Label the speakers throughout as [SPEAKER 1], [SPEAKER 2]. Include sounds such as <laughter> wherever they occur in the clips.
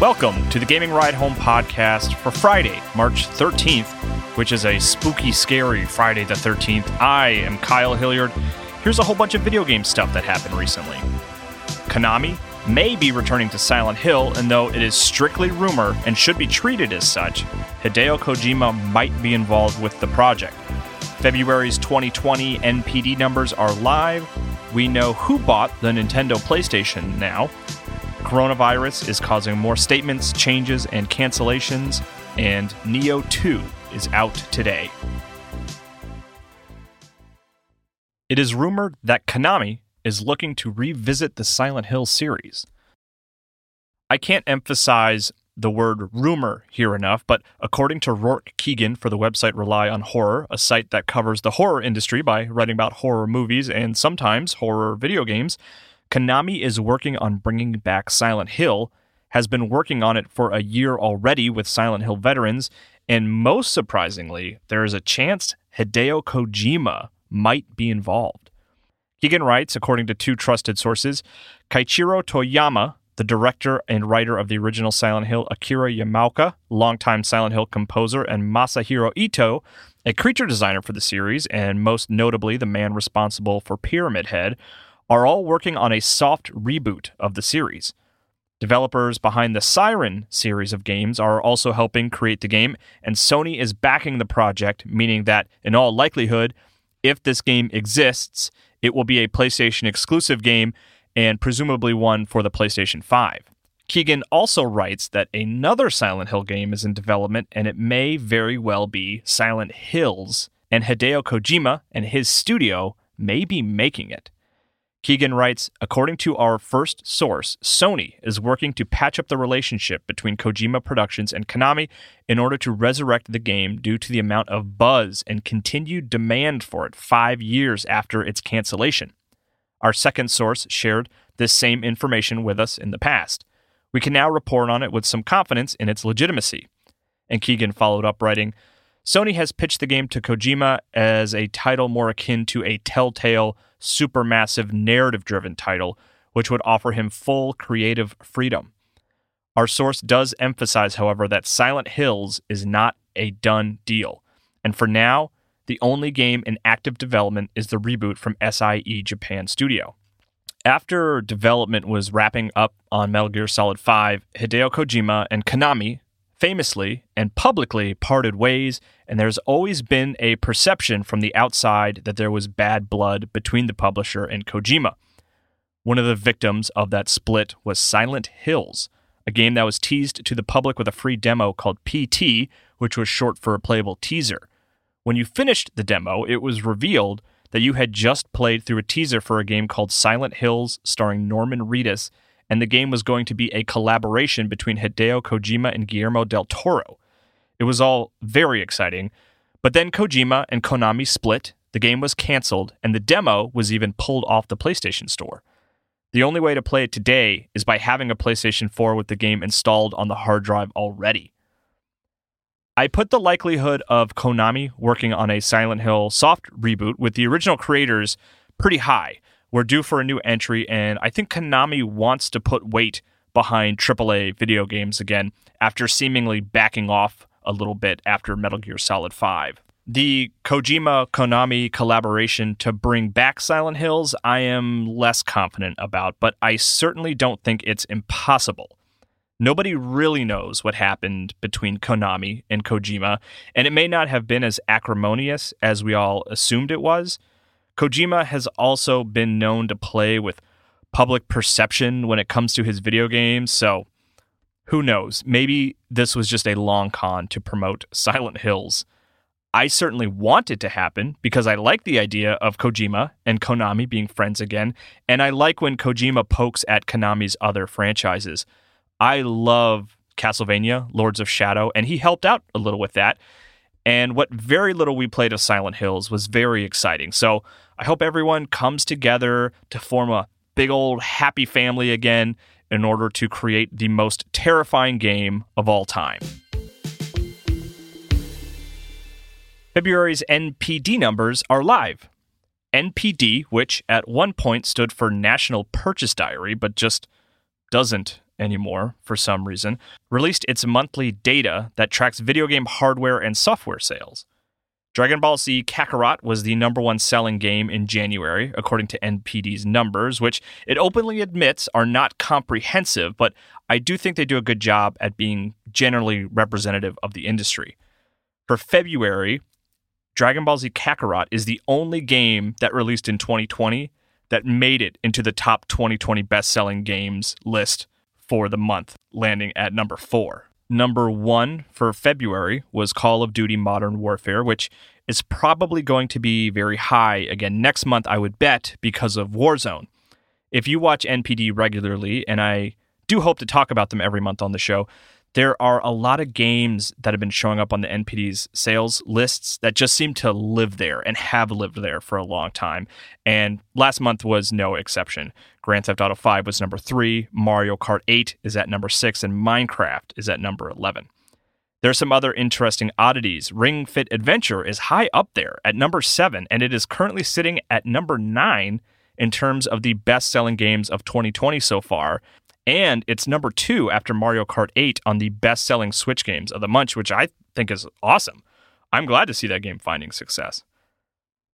[SPEAKER 1] Welcome to the Gaming Ride Home podcast for Friday, March 13th, which is a spooky, scary Friday the 13th. I am Kyle Hilliard. Here's a whole bunch of video game stuff that happened recently. Konami may be returning to Silent Hill, and though it is strictly rumor and should be treated as such, Hideo Kojima might be involved with the project. February's 2020 NPD numbers are live. We know who bought the Nintendo PlayStation now, coronavirus is causing more statements, changes, and cancellations, and Nioh 2 is out today. It is rumored that Konami is looking to revisit the Silent Hill series. I can't emphasize the word rumor here enough, but according to Rourke Keegan for the website Rely on Horror, a site that covers the horror industry by writing about horror movies and sometimes horror video games, Konami is working on bringing back Silent Hill, has been working on it for a year already with Silent Hill veterans, and most surprisingly, there is a chance Hideo Kojima might be involved. Keegan writes, according to two trusted sources, Keiichiro Toyama, the director and writer of the original Silent Hill, Akira Yamaoka, longtime Silent Hill composer, and Masahiro Ito, a creature designer for the series, and most notably the man responsible for Pyramid Head, are all working on a soft reboot of the series. Developers behind the Siren series of games are also helping create the game, and Sony is backing the project, meaning that, in all likelihood, if this game exists, it will be a PlayStation exclusive game and presumably one for the PlayStation 5. Keegan also writes that another Silent Hill game is in development and it may very well be Silent Hills, and Hideo Kojima and his studio may be making it. Keegan writes According to our first source, Sony is working to patch up the relationship between Kojima Productions and Konami in order to resurrect the game due to the amount of buzz and continued demand for it five years after its cancellation. Our second source shared this same information with us in the past. We can now report on it with some confidence in its legitimacy. And Keegan followed up writing Sony has pitched the game to Kojima as a title more akin to a telltale supermassive narrative driven title, which would offer him full creative freedom. Our source does emphasize, however, that Silent Hills is not a done deal. And for now, the only game in active development is the reboot from SIE Japan Studio. After development was wrapping up on Metal Gear Solid 5, Hideo Kojima and Konami famously and publicly parted ways, and there's always been a perception from the outside that there was bad blood between the publisher and Kojima. One of the victims of that split was Silent Hills, a game that was teased to the public with a free demo called PT, which was short for a playable teaser. When you finished the demo, it was revealed that you had just played through a teaser for a game called Silent Hills starring Norman Reedus and the game was going to be a collaboration between Hideo Kojima and Guillermo del Toro. It was all very exciting, but then Kojima and Konami split, the game was canceled, and the demo was even pulled off the PlayStation Store. The only way to play it today is by having a PlayStation 4 with the game installed on the hard drive already. I put the likelihood of Konami working on a Silent Hill soft reboot with the original creators pretty high we're due for a new entry, and I think Konami wants to put weight behind AAA video games again after seemingly backing off a little bit after Metal Gear Solid 5. The Kojima Konami collaboration to bring back Silent Hills, I am less confident about, but I certainly don't think it's impossible. Nobody really knows what happened between Konami and Kojima, and it may not have been as acrimonious as we all assumed it was. Kojima has also been known to play with public perception when it comes to his video games, so who knows? Maybe this was just a long con to promote <laughs> Silent Hills. I certainly want it to happen because I like the idea of Kojima and Konami being friends again, and I like when Kojima pokes at Konami's other franchises. I love Castlevania, Lords of Shadow, and he helped out a little with that. And what very little we played of Silent Hills was very exciting. So I hope everyone comes together to form a big old happy family again in order to create the most terrifying game of all time. February's NPD numbers are live. NPD, which at one point stood for National Purchase Diary, but just doesn't anymore for some reason, released its monthly data that tracks video game hardware and software sales. Dragon Ball Z Kakarot was the number one selling game in January, according to NPD's numbers, which it openly admits are not comprehensive, but I do think they do a good job at being generally representative of the industry. For February, Dragon Ball Z Kakarot is the only game that released in 2020 that made it into the top 2020 best selling games list for the month, landing at number four. Number one for February was Call of Duty Modern Warfare, which is probably going to be very high again next month, I would bet, because of Warzone. If you watch NPD regularly, and I do hope to talk about them every month on the show, there are a lot of games that have been showing up on the NPD's sales lists that just seem to live there and have lived there for a long time. And last month was no exception. Grand Theft Auto 5 was number three, Mario Kart 8 is at number six, and Minecraft is at number 11. There are some other interesting oddities. Ring Fit Adventure is high up there at number seven, and it is currently sitting at number nine in terms of the best selling games of 2020 so far. And it's number two after Mario Kart 8 on the best selling Switch games of the month, which I think is awesome. I'm glad to see that game finding success.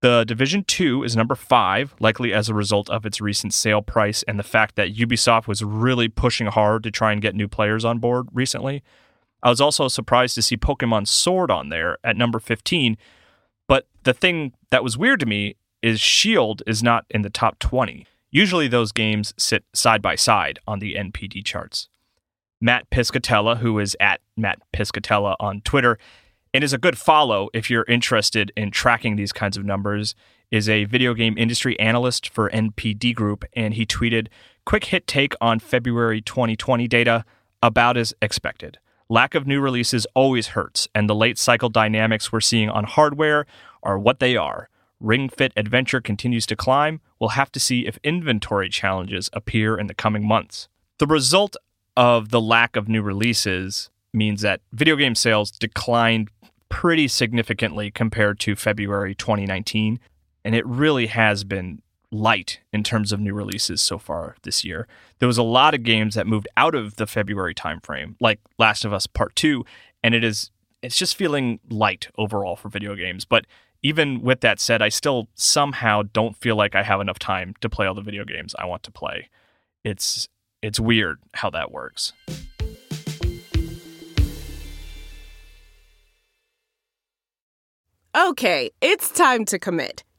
[SPEAKER 1] The Division 2 is number 5, likely as a result of its recent sale price and the fact that Ubisoft was really pushing hard to try and get new players on board recently. I was also surprised to see Pokemon Sword on there at number 15, but the thing that was weird to me is Shield is not in the top 20. Usually those games sit side by side on the NPD charts. Matt Piscatella, who is at Matt Piscatella on Twitter, and is a good follow if you're interested in tracking these kinds of numbers, is a video game industry analyst for NPD Group, and he tweeted, Quick hit take on February 2020 data, about as expected. Lack of new releases always hurts, and the late cycle dynamics we're seeing on hardware are what they are. Ring Fit Adventure continues to climb, we'll have to see if inventory challenges appear in the coming months. The result of the lack of new releases means that video game sales declined pretty significantly compared to February 2019, and it really has been light in terms of new releases so far this year. There was a lot of games that moved out of the February timeframe, like Last of Us Part 2, and it is it's just feeling light overall for video games, but even with that said, I still somehow don't feel like I have enough time to play all the video games I want to play. It's it's weird how that works.
[SPEAKER 2] Okay, it's time to commit.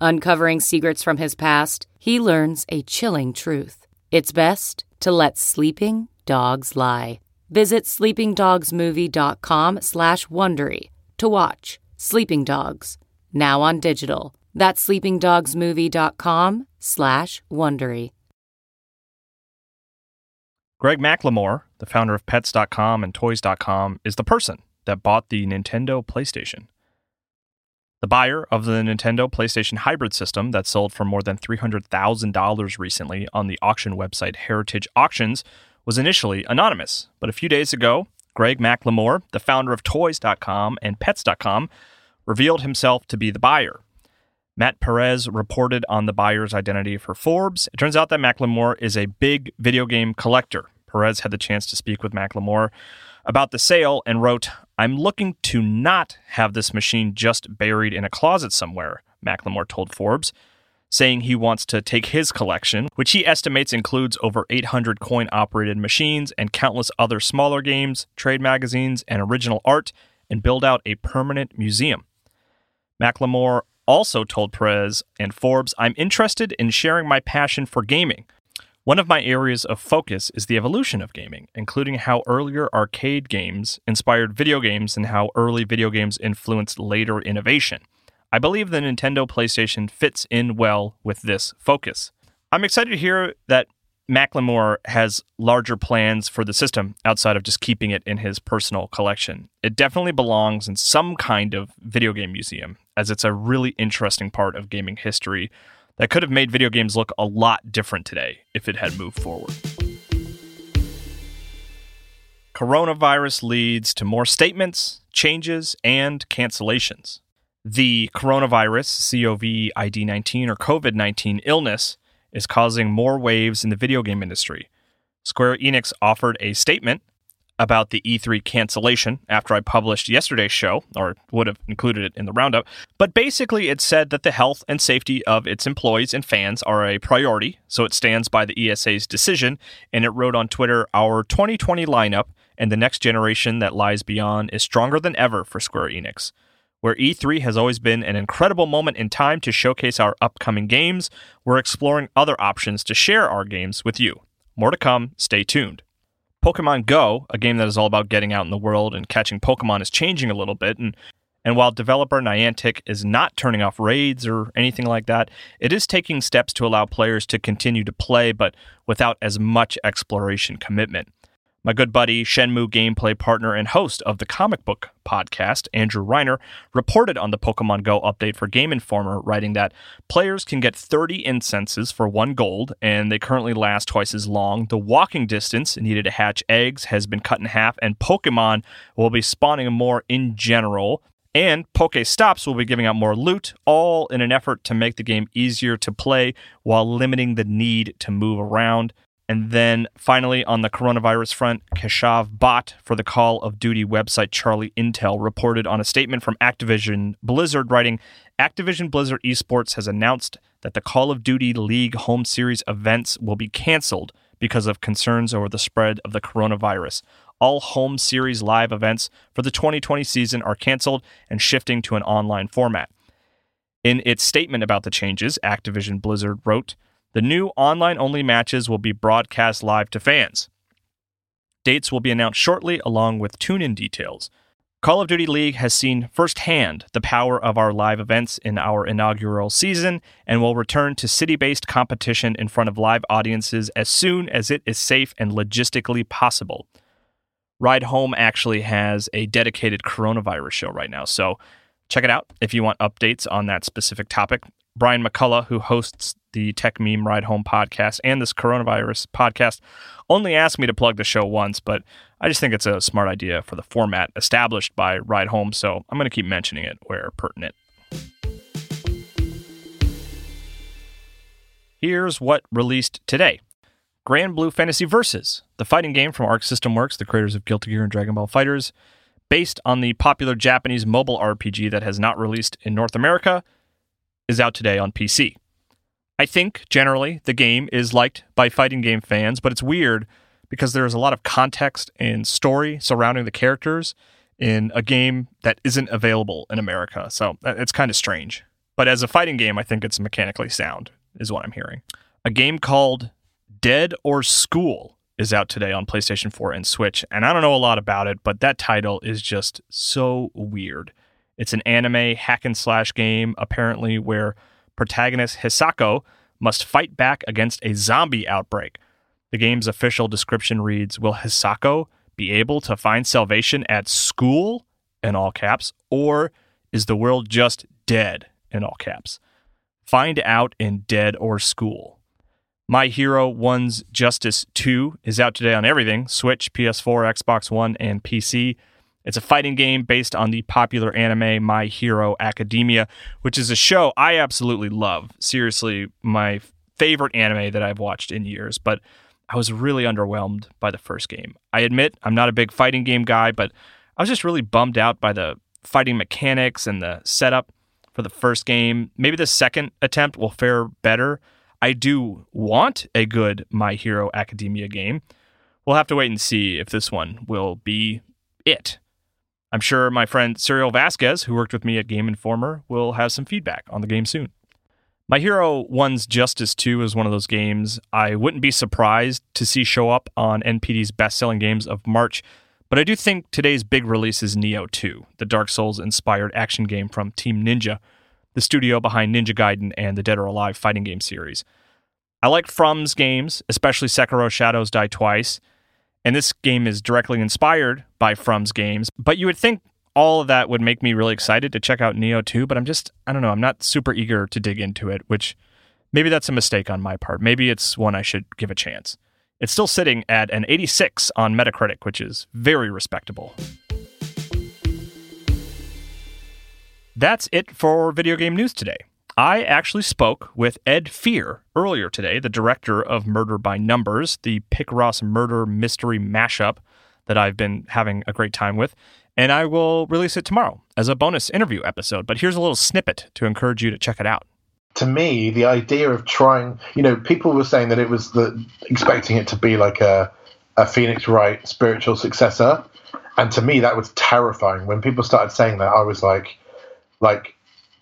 [SPEAKER 3] Uncovering secrets from his past, he learns a chilling truth. It's best to let sleeping dogs lie. Visit sleepingdogsmovie.com slash Wondery to watch Sleeping Dogs, now on digital. That's sleepingdogsmovie.com slash Wondery.
[SPEAKER 1] Greg McLemore, the founder of Pets.com and Toys.com, is the person that bought the Nintendo PlayStation. The buyer of the Nintendo PlayStation Hybrid system that sold for more than $300,000 recently on the auction website Heritage Auctions was initially anonymous, but a few days ago, Greg McLemore, the founder of Toys.com and Pets.com, revealed himself to be the buyer. Matt Perez reported on the buyer's identity for Forbes. It turns out that McLemore is a big video game collector. Perez had the chance to speak with McLemore about the sale and wrote, I'm looking to not have this machine just buried in a closet somewhere, McLemore told Forbes, saying he wants to take his collection, which he estimates includes over 800 coin operated machines and countless other smaller games, trade magazines, and original art, and build out a permanent museum. McLemore also told Perez and Forbes, I'm interested in sharing my passion for gaming. One of my areas of focus is the evolution of gaming, including how earlier arcade games inspired video games and how early video games influenced later innovation. I believe the Nintendo PlayStation fits in well with this focus. I'm excited to hear that McLemore has larger plans for the system outside of just keeping it in his personal collection. It definitely belongs in some kind of video game museum, as it's a really interesting part of gaming history that could have made video games look a lot different today if it had moved forward. Coronavirus leads to more statements, changes, and cancellations. The coronavirus, COV ID 19 or COVID 19 illness, is causing more waves in the video game industry. Square Enix offered a statement about the E3 cancellation after I published yesterday's show, or would have included it in the roundup. But basically, it said that the health and safety of its employees and fans are a priority, so it stands by the ESA's decision. And it wrote on Twitter Our 2020 lineup and the next generation that lies beyond is stronger than ever for Square Enix. Where E3 has always been an incredible moment in time to showcase our upcoming games, we're exploring other options to share our games with you. More to come, stay tuned. Pokemon Go, a game that is all about getting out in the world and catching Pokemon, is changing a little bit. And, and while developer Niantic is not turning off raids or anything like that, it is taking steps to allow players to continue to play, but without as much exploration commitment. My good buddy, Shenmue gameplay partner and host of the comic book podcast, Andrew Reiner, reported on the Pokemon Go update for Game Informer, writing that players can get 30 incenses for one gold, and they currently last twice as long. The walking distance needed to hatch eggs has been cut in half, and Pokemon will be spawning more in general. And Pokestops will be giving out more loot, all in an effort to make the game easier to play while limiting the need to move around. And then finally, on the coronavirus front, Keshav Bhatt for the Call of Duty website Charlie Intel reported on a statement from Activision Blizzard writing Activision Blizzard Esports has announced that the Call of Duty League home series events will be canceled because of concerns over the spread of the coronavirus. All home series live events for the 2020 season are canceled and shifting to an online format. In its statement about the changes, Activision Blizzard wrote, the new online only matches will be broadcast live to fans. Dates will be announced shortly, along with tune in details. Call of Duty League has seen firsthand the power of our live events in our inaugural season and will return to city based competition in front of live audiences as soon as it is safe and logistically possible. Ride Home actually has a dedicated coronavirus show right now, so check it out if you want updates on that specific topic. Brian McCullough, who hosts the Techmeme Ride Home podcast and this coronavirus podcast, only asked me to plug the show once, but I just think it's a smart idea for the format established by Ride Home, so I'm going to keep mentioning it where pertinent. Here's what released today. Granblue Fantasy Versus, the fighting game from Arc System Works, the creators of Guilty Gear and Dragon Ball FighterZ, based on the popular Japanese mobile RPG that has not released in North America is out today on PC. I think generally the game is liked by fighting game fans, but it's weird because there's a lot of context and story surrounding the characters in a game that isn't available in America. So uh, it's kind of strange. But as a fighting game, I think it's mechanically sound, is what I'm hearing. A game called Dead or School is out today on PlayStation 4 and Switch. And I don't know a lot about it, but that title is just so weird. It's an anime hack and slash game, apparently, where protagonist Hisako must fight back against a zombie outbreak. The game's official description reads Will Hisako be able to find salvation at school, in all caps, or is the world just dead in all caps. Find out in Dead or School. My Hero One's Justice 2 is out today on everything Switch, PS4, Xbox One, and PC. It's a fighting game based on the popular anime My Hero Academia, which is a show I absolutely love. Seriously, my favorite anime that I've watched in years, but I was really underwhelmed by the first game. I admit I'm not a big fighting game guy, but I was just really bummed out by the fighting mechanics and the setup for the first game. Maybe the second attempt will fare better. I do want a good My Hero Academia game. We'll have to wait and see if this one will be it. I'm sure my friend Suriel Vazquez, who worked with me at Game Informer, will have some feedback on the game soon. My Hero One's Justice 2 is one of those games I wouldn't be surprised to see show up on NPD's best selling games of March, but I do think today's big release is Nioh 2, the Dark Souls inspired action game from Team Ninja, the studio behind Ninja Gaiden and the Dead or Alive fighting game series. I like From's games, especially Sekiro Shadows Die Twice, and this game is directly inspired by From's games. But you would think all of that would make me really excited to check out Nioh 2, but I'm just, I don't know, I'm not super eager to dig into it, which maybe that's a mistake on my part. Maybe it's one I should give a chance. It's still sitting at an 86 on Metacritic, which is very respectable. That's it for video game news today. I actually spoke with Ed Fear earlier today, the director of Murder by Numbers, the Picross murder mystery mashup that I've been having a great time with. And I will release it tomorrow as a bonus interview episode. But here's a little snippet to encourage you to check it out.
[SPEAKER 4] To me, the idea of trying, you know, people were saying that it was the expecting it to be like a, a Phoenix Wright spiritual successor. And to me, that was terrifying. When people started saying that, I was like, like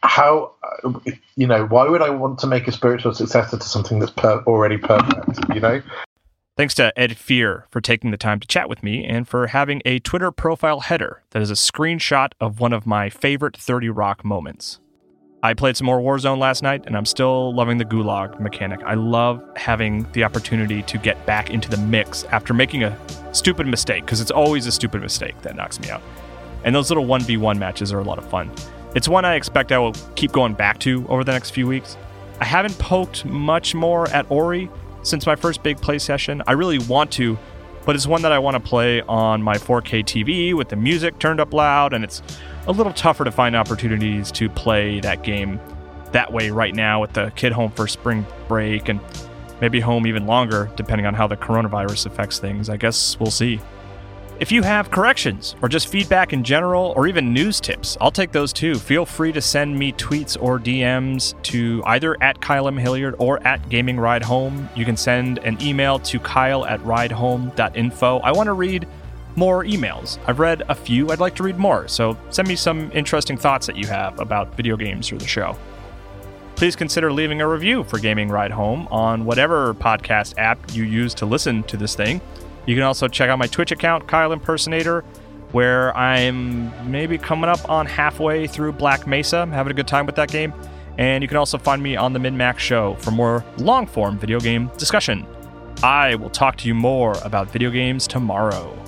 [SPEAKER 4] how uh, you know why would i want to make a spiritual successor to something that's per- already perfect you know
[SPEAKER 1] Thanks to Ed Fear for taking the time to chat with me and for having a Twitter profile header that is a screenshot of one of my favorite 30 Rock moments. I played some more Warzone last night and I'm still loving the gulag mechanic. I love having the opportunity to get back into the mix after making a stupid mistake, because it's always a stupid mistake that knocks me out. And those little 1v1 matches are a lot of fun. It's one I expect I will keep going back to over the next few weeks. I haven't poked much more at Ori since my first big play session. I really want to, but it's one that I want to play on my 4K TV with the music turned up loud, and it's a little tougher to find opportunities to play that game that way right now with the kid home for spring break and maybe home even longer, depending on how the coronavirus affects things. I guess we'll see. If you have corrections or just feedback in general or even news tips, I'll take those too. Feel free to send me tweets or DMs to either at Kyle M. Hilliard or at Gaming Ride Home. You can send an email to kyle at ridehome.info. I want to read more emails. I've read a few, I'd like to read more, so send me some interesting thoughts that you have about video games or the show. Please consider leaving a review for Gaming Ride Home on whatever podcast app you use to listen to this thing. You can also check out my Twitch account, Kyle Impersonator, where I'm maybe coming up on halfway through Black Mesa. I'm having a good time with that game. And you can also find me on the Mid Max Show for more long form video game discussion. I will talk to you more about video games tomorrow.